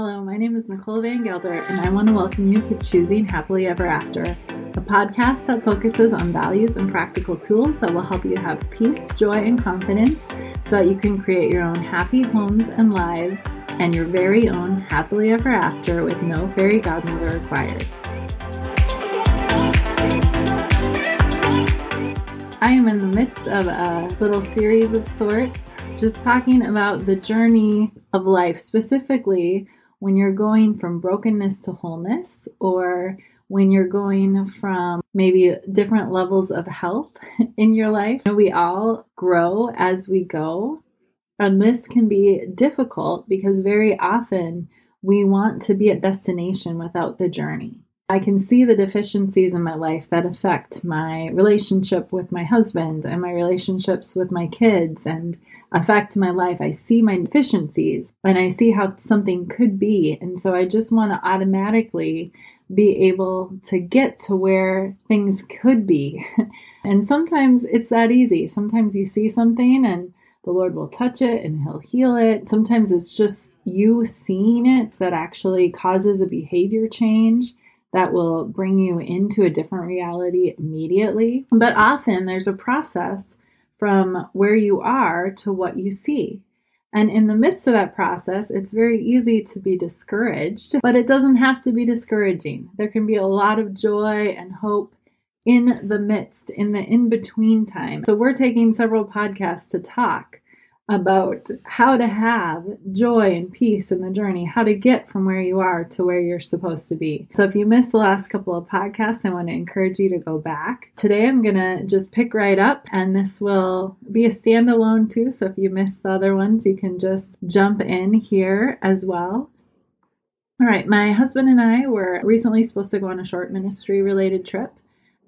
Hello, my name is Nicole Van Gelder, and I want to welcome you to Choosing Happily Ever After, a podcast that focuses on values and practical tools that will help you have peace, joy, and confidence so that you can create your own happy homes and lives and your very own happily ever after with no fairy godmother required. I am in the midst of a little series of sorts, just talking about the journey of life, specifically when you're going from brokenness to wholeness or when you're going from maybe different levels of health in your life. We all grow as we go. And this can be difficult because very often we want to be at destination without the journey. I can see the deficiencies in my life that affect my relationship with my husband and my relationships with my kids and affect my life. I see my deficiencies and I see how something could be. And so I just want to automatically be able to get to where things could be. and sometimes it's that easy. Sometimes you see something and the Lord will touch it and He'll heal it. Sometimes it's just you seeing it that actually causes a behavior change that will bring you into a different reality immediately. But often there's a process from where you are to what you see. And in the midst of that process, it's very easy to be discouraged, but it doesn't have to be discouraging. There can be a lot of joy and hope in the midst, in the in between time. So, we're taking several podcasts to talk about how to have joy and peace in the journey, how to get from where you are to where you're supposed to be. So, if you missed the last couple of podcasts, I want to encourage you to go back. Today, I'm going to just pick right up, and this will be a standalone too. So, if you missed the other ones, you can just jump in here as well. All right, my husband and I were recently supposed to go on a short ministry related trip,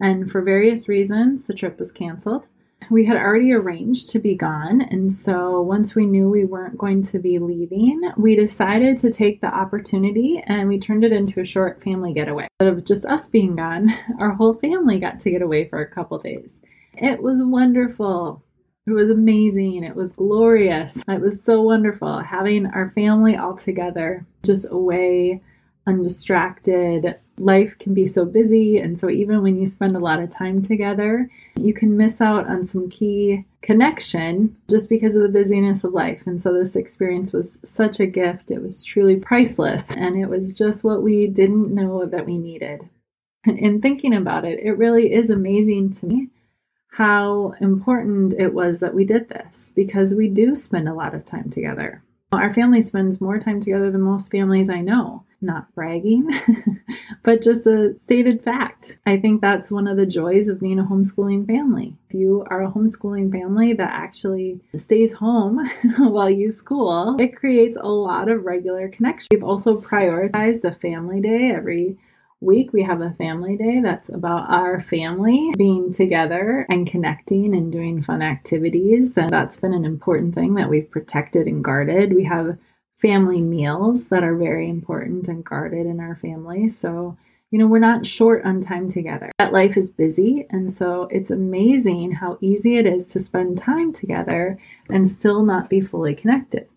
and for various reasons, the trip was canceled we had already arranged to be gone. And so once we knew we weren't going to be leaving, we decided to take the opportunity and we turned it into a short family getaway. Instead of just us being gone, our whole family got to get away for a couple days. It was wonderful. It was amazing. It was glorious. It was so wonderful having our family all together, just away, undistracted, life can be so busy. And so, even when you spend a lot of time together, you can miss out on some key connection just because of the busyness of life. And so, this experience was such a gift. It was truly priceless. And it was just what we didn't know that we needed. In thinking about it, it really is amazing to me how important it was that we did this because we do spend a lot of time together. Our family spends more time together than most families I know not bragging, but just a stated fact. I think that's one of the joys of being a homeschooling family. If you are a homeschooling family that actually stays home while you school, it creates a lot of regular connection. We've also prioritized a family day every week we have a family day that's about our family being together and connecting and doing fun activities and that's been an important thing that we've protected and guarded we have family meals that are very important and guarded in our family. So, you know, we're not short on time together. That life is busy. And so it's amazing how easy it is to spend time together and still not be fully connected,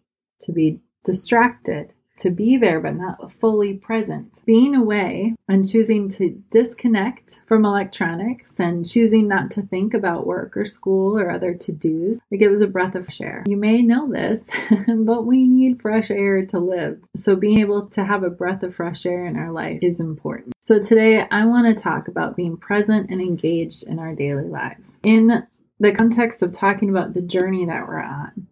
to be distracted, to be there but not fully present. Being away and choosing to disconnect from electronics and choosing not to think about work or school or other to dos, like it was a breath of fresh air. You may know this, but we need fresh air to live. So being able to have a breath of fresh air in our life is important. So today I want to talk about being present and engaged in our daily lives. In the context of talking about the journey that we're on,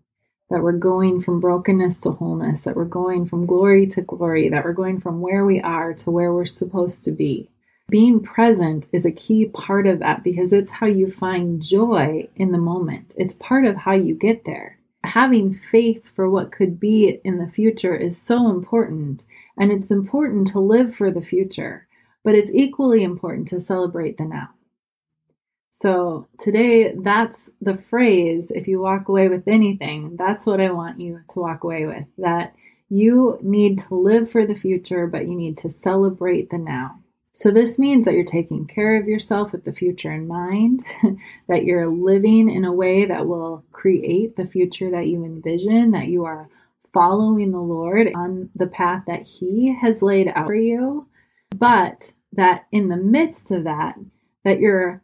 that we're going from brokenness to wholeness, that we're going from glory to glory, that we're going from where we are to where we're supposed to be. Being present is a key part of that because it's how you find joy in the moment. It's part of how you get there. Having faith for what could be in the future is so important, and it's important to live for the future, but it's equally important to celebrate the now. So today, that's the phrase. If you walk away with anything, that's what I want you to walk away with. That you need to live for the future, but you need to celebrate the now. So, this means that you're taking care of yourself with the future in mind, that you're living in a way that will create the future that you envision, that you are following the Lord on the path that He has laid out for you, but that in the midst of that, that you're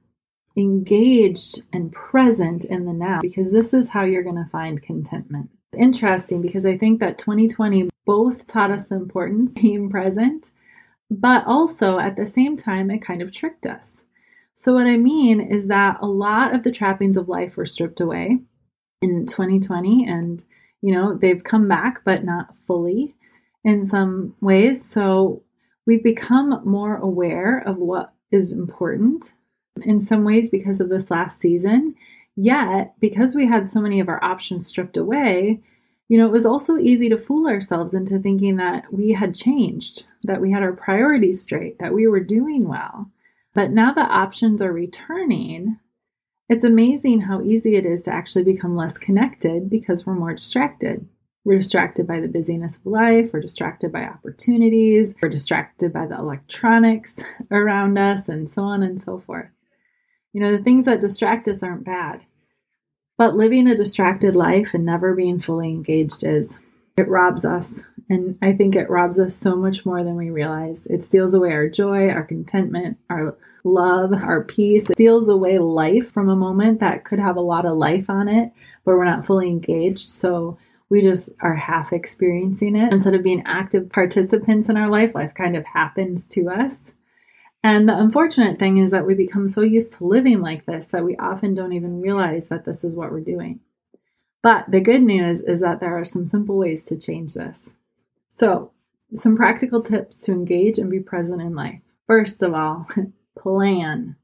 engaged and present in the now, because this is how you're going to find contentment. Interesting because I think that 2020 both taught us the importance of being present, but also at the same time, it kind of tricked us. So, what I mean is that a lot of the trappings of life were stripped away in 2020, and you know, they've come back, but not fully in some ways. So, we've become more aware of what is important in some ways because of this last season. Yet, because we had so many of our options stripped away, you know, it was also easy to fool ourselves into thinking that we had changed, that we had our priorities straight, that we were doing well. But now that options are returning, it's amazing how easy it is to actually become less connected because we're more distracted. We're distracted by the busyness of life, we're distracted by opportunities, we're distracted by the electronics around us, and so on and so forth. You know, the things that distract us aren't bad, but living a distracted life and never being fully engaged is. It robs us. And I think it robs us so much more than we realize. It steals away our joy, our contentment, our love, our peace. It steals away life from a moment that could have a lot of life on it, but we're not fully engaged. So we just are half experiencing it. Instead of being active participants in our life, life kind of happens to us. And the unfortunate thing is that we become so used to living like this that we often don't even realize that this is what we're doing. But the good news is that there are some simple ways to change this. So, some practical tips to engage and be present in life. First of all, plan.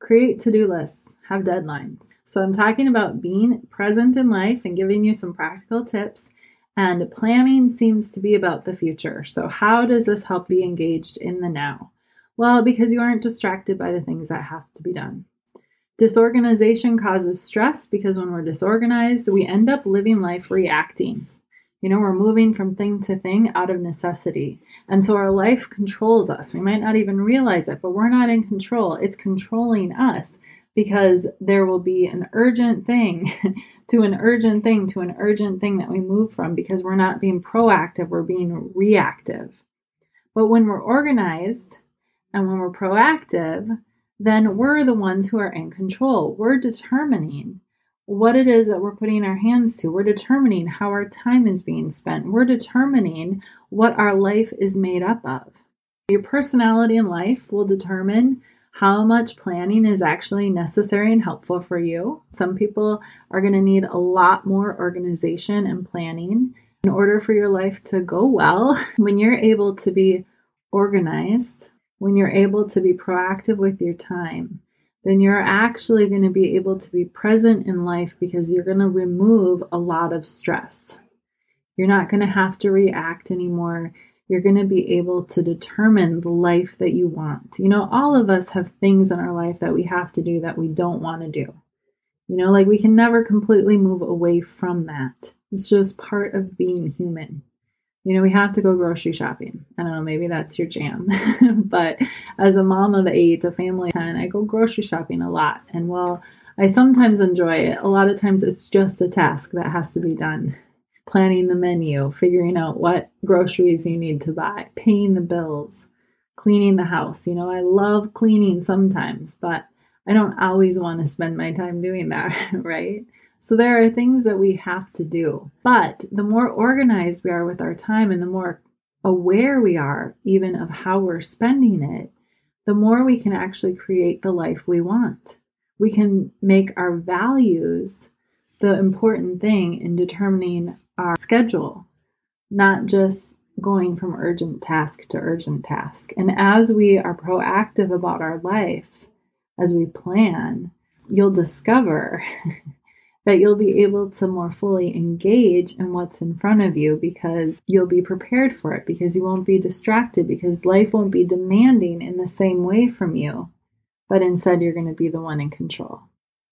Create to do lists, have deadlines. So, I'm talking about being present in life and giving you some practical tips. And planning seems to be about the future. So, how does this help be engaged in the now? Well, because you aren't distracted by the things that have to be done. Disorganization causes stress because when we're disorganized, we end up living life reacting. You know, we're moving from thing to thing out of necessity. And so our life controls us. We might not even realize it, but we're not in control. It's controlling us because there will be an urgent thing to an urgent thing to an urgent thing that we move from because we're not being proactive, we're being reactive. But when we're organized and when we're proactive, then we're the ones who are in control. We're determining what it is that we're putting our hands to. We're determining how our time is being spent. We're determining what our life is made up of. Your personality in life will determine how much planning is actually necessary and helpful for you. Some people are going to need a lot more organization and planning in order for your life to go well. When you're able to be organized, when you're able to be proactive with your time, then you're actually going to be able to be present in life because you're going to remove a lot of stress. You're not going to have to react anymore. You're going to be able to determine the life that you want. You know, all of us have things in our life that we have to do that we don't want to do. You know, like we can never completely move away from that. It's just part of being human you know, we have to go grocery shopping. I don't know, maybe that's your jam. but as a mom of eight, a family of 10, I go grocery shopping a lot. And while I sometimes enjoy it, a lot of times it's just a task that has to be done. Planning the menu, figuring out what groceries you need to buy, paying the bills, cleaning the house. You know, I love cleaning sometimes, but I don't always want to spend my time doing that, right? So there are things that we have to do. But the more organized we are with our time and the more aware we are, even of how we're spending it, the more we can actually create the life we want. We can make our values the important thing in determining our schedule, not just going from urgent task to urgent task. And as we are proactive about our life, as we plan, you'll discover that you'll be able to more fully engage in what's in front of you because you'll be prepared for it, because you won't be distracted, because life won't be demanding in the same way from you, but instead you're going to be the one in control.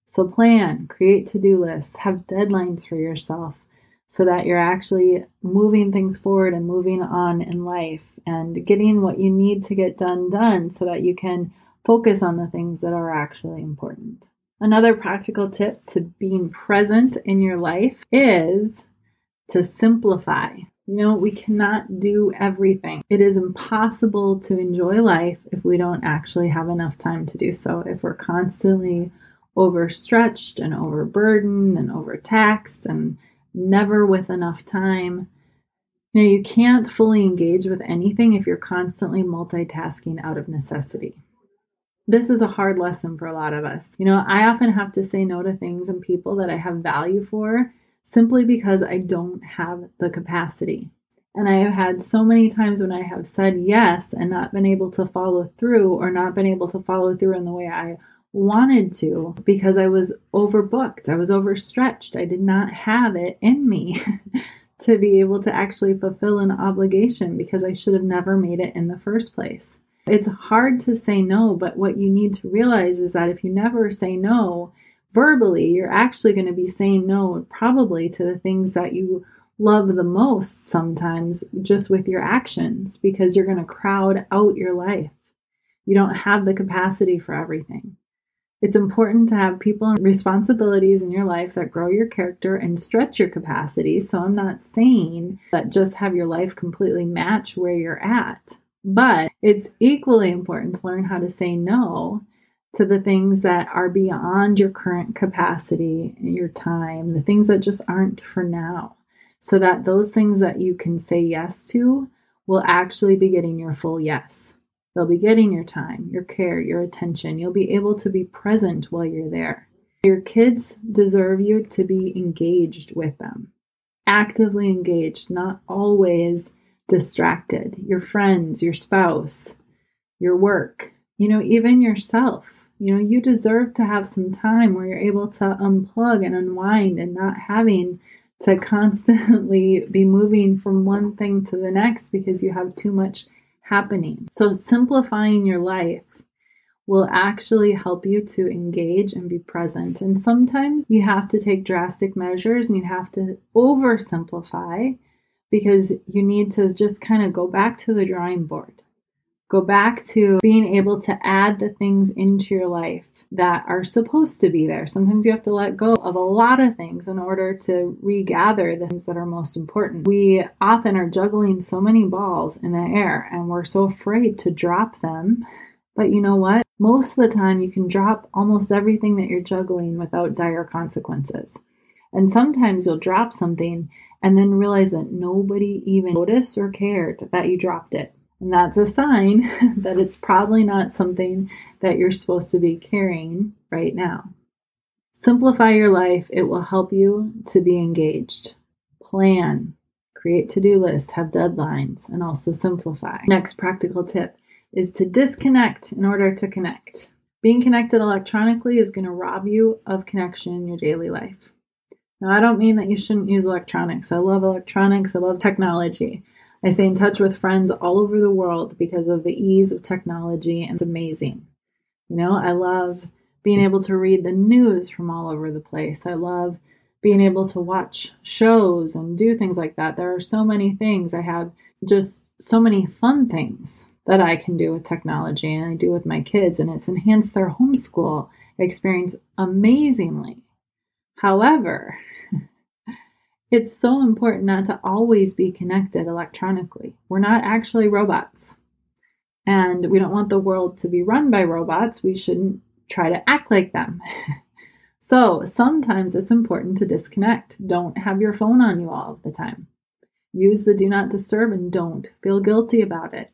So plan, create to do lists, have deadlines for yourself so that you're actually moving things forward and moving on in life and getting what you need to get done done so that you can focus on the things that are actually important. Another practical tip to being present in your life is to simplify. You know, we cannot do everything. It is impossible to enjoy life if we don't actually have enough time to do so. If we're constantly overstretched and overburdened and overtaxed and never with enough time. You know, you can't fully engage with anything if you're constantly multitasking out of necessity. This is a hard lesson for a lot of us. You know, I often have to say no to things and people that I have value for simply because I don't have the capacity. And I have had so many times when I have said yes and not been able to follow through or not been able to follow through in the way I wanted to because I was overbooked. I was overstretched. I did not have it in me to be able to actually fulfill an obligation because I should have never made it in the first place. It's hard to say no, but what you need to realize is that if you never say no verbally, you're actually going to be saying no probably to the things that you love the most sometimes just with your actions because you're going to crowd out your life. You don't have the capacity for everything. It's important to have people and responsibilities in your life that grow your character and stretch your capacity. So I'm not saying that just have your life completely match where you're at, but it's equally important to learn how to say no to the things that are beyond your current capacity, your time, the things that just aren't for now. So that those things that you can say yes to will actually be getting your full yes. They'll be getting your time, your care, your attention. You'll be able to be present while you're there. Your kids deserve you to be engaged with them, actively engaged, not always distracted. Your friends, your spouse, your work, you know, even yourself. You know, you deserve to have some time where you're able to unplug and unwind and not having to constantly be moving from one thing to the next because you have too much happening. So, simplifying your life will actually help you to engage and be present. And sometimes you have to take drastic measures and you have to oversimplify because you need to just kind of go back to the drawing board. Go back to being able to add the things into your life that are supposed to be there. Sometimes you have to let go of a lot of things in order to regather the things that are most important. We often are juggling so many balls in the air and we're so afraid to drop them. But you know what? Most of the time, you can drop almost everything that you're juggling without dire consequences. And sometimes you'll drop something and then realize that nobody even noticed or cared that you dropped it. And that's a sign that it's probably not something that you're supposed to be carrying right now. Simplify your life, it will help you to be engaged. Plan, create to do lists, have deadlines, and also simplify. Next practical tip is to disconnect in order to connect. Being connected electronically is going to rob you of connection in your daily life. Now, I don't mean that you shouldn't use electronics. I love electronics, I love technology. I stay in touch with friends all over the world because of the ease of technology, and it's amazing. You know, I love being able to read the news from all over the place. I love being able to watch shows and do things like that. There are so many things. I have just so many fun things that I can do with technology and I do with my kids, and it's enhanced their homeschool experience amazingly. However, it's so important not to always be connected electronically. We're not actually robots. And we don't want the world to be run by robots. We shouldn't try to act like them. so sometimes it's important to disconnect. Don't have your phone on you all of the time. Use the do not disturb and don't feel guilty about it.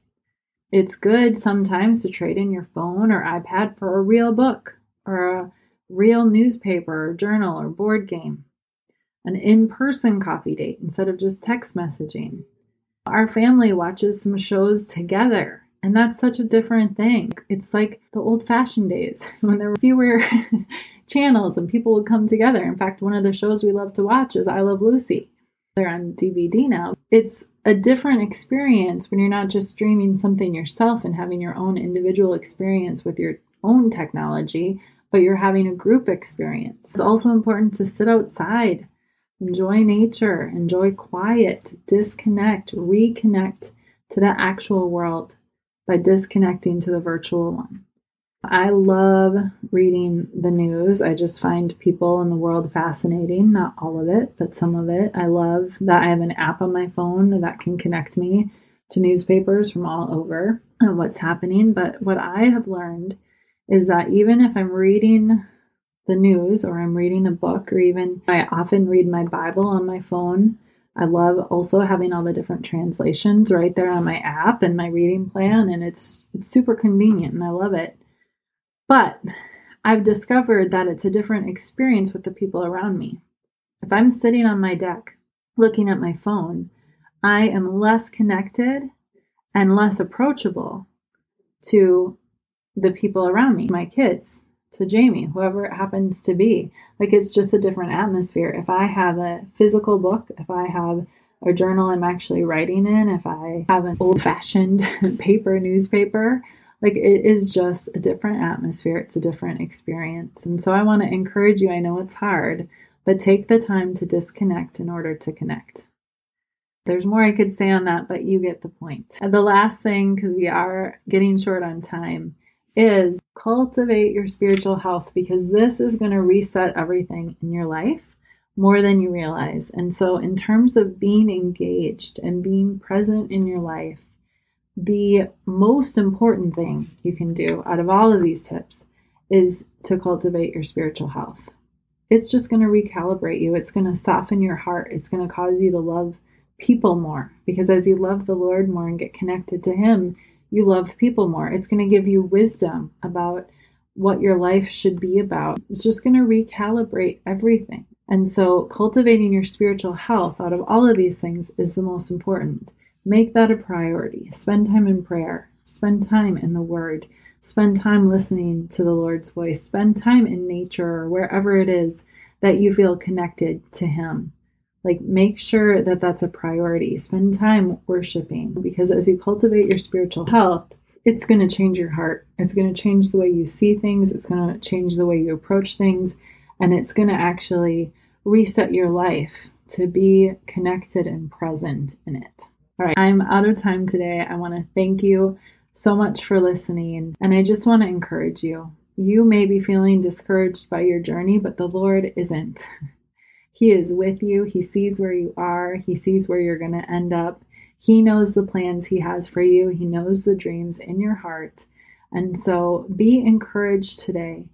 It's good sometimes to trade in your phone or iPad for a real book or a real newspaper or journal or board game an in person coffee date instead of just text messaging. Our family watches some shows together, and that's such a different thing. It's like the old fashioned days when there were fewer channels and people would come together. In fact, one of the shows we love to watch is I Love Lucy. They're on DVD now. It's a different experience when you're not just streaming something yourself and having your own individual experience with your own technology, but you're having a group experience. It's also important to sit outside Enjoy nature, enjoy quiet, disconnect, reconnect to the actual world by disconnecting to the virtual one. I love reading the news. I just find people in the world fascinating. Not all of it, but some of it. I love that I have an app on my phone that can connect me to newspapers from all over and what's happening. But what I have learned is that even if I'm reading the news or I'm reading a book or even I often read my Bible on my phone, I love also having all the different translations right there on my app and my reading plan and it's it's super convenient and I love it. But I've discovered that it's a different experience with the people around me. If I'm sitting on my deck looking at my phone, I am less connected and less approachable to the people around me, my kids, to Jamie, whoever it happens to be. Like it's just a different atmosphere. If I have a physical book, if I have a journal I'm actually writing in, if I have an old fashioned paper newspaper, like it is just a different atmosphere it's a different experience and so i want to encourage you i know it's hard but take the time to disconnect in order to connect there's more i could say on that but you get the point. and the last thing because we are getting short on time is cultivate your spiritual health because this is going to reset everything in your life more than you realize. And so, in terms of being engaged and being present in your life, the most important thing you can do out of all of these tips is to cultivate your spiritual health. It's just going to recalibrate you. It's going to soften your heart. It's going to cause you to love people more because as you love the Lord more and get connected to Him, you love people more. It's going to give you wisdom about what your life should be about. It's just going to recalibrate everything. And so, cultivating your spiritual health out of all of these things is the most important. Make that a priority. Spend time in prayer. Spend time in the Word. Spend time listening to the Lord's voice. Spend time in nature or wherever it is that you feel connected to Him. Like, make sure that that's a priority. Spend time worshiping because as you cultivate your spiritual health, it's going to change your heart. It's going to change the way you see things. It's going to change the way you approach things. And it's going to actually reset your life to be connected and present in it. All right, I'm out of time today. I want to thank you so much for listening. And I just want to encourage you. You may be feeling discouraged by your journey, but the Lord isn't. He is with you. He sees where you are, He sees where you're going to end up. He knows the plans He has for you, He knows the dreams in your heart. And so be encouraged today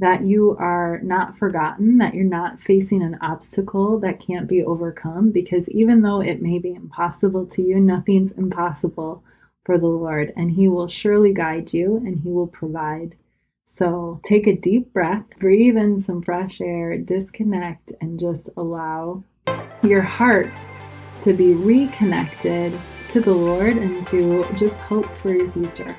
that you are not forgotten, that you're not facing an obstacle that can't be overcome, because even though it may be impossible to you, nothing's impossible for the Lord, and He will surely guide you and He will provide. So take a deep breath, breathe in some fresh air, disconnect, and just allow your heart to be reconnected to the Lord and to just hope for your future.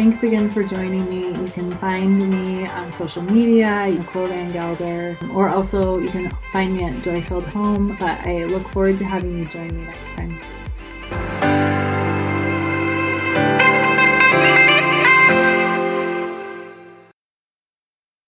Thanks again for joining me. You can find me on social media, Nicole Van Gelder, or also you can find me at Joy Filled Home. But I look forward to having you join me next time.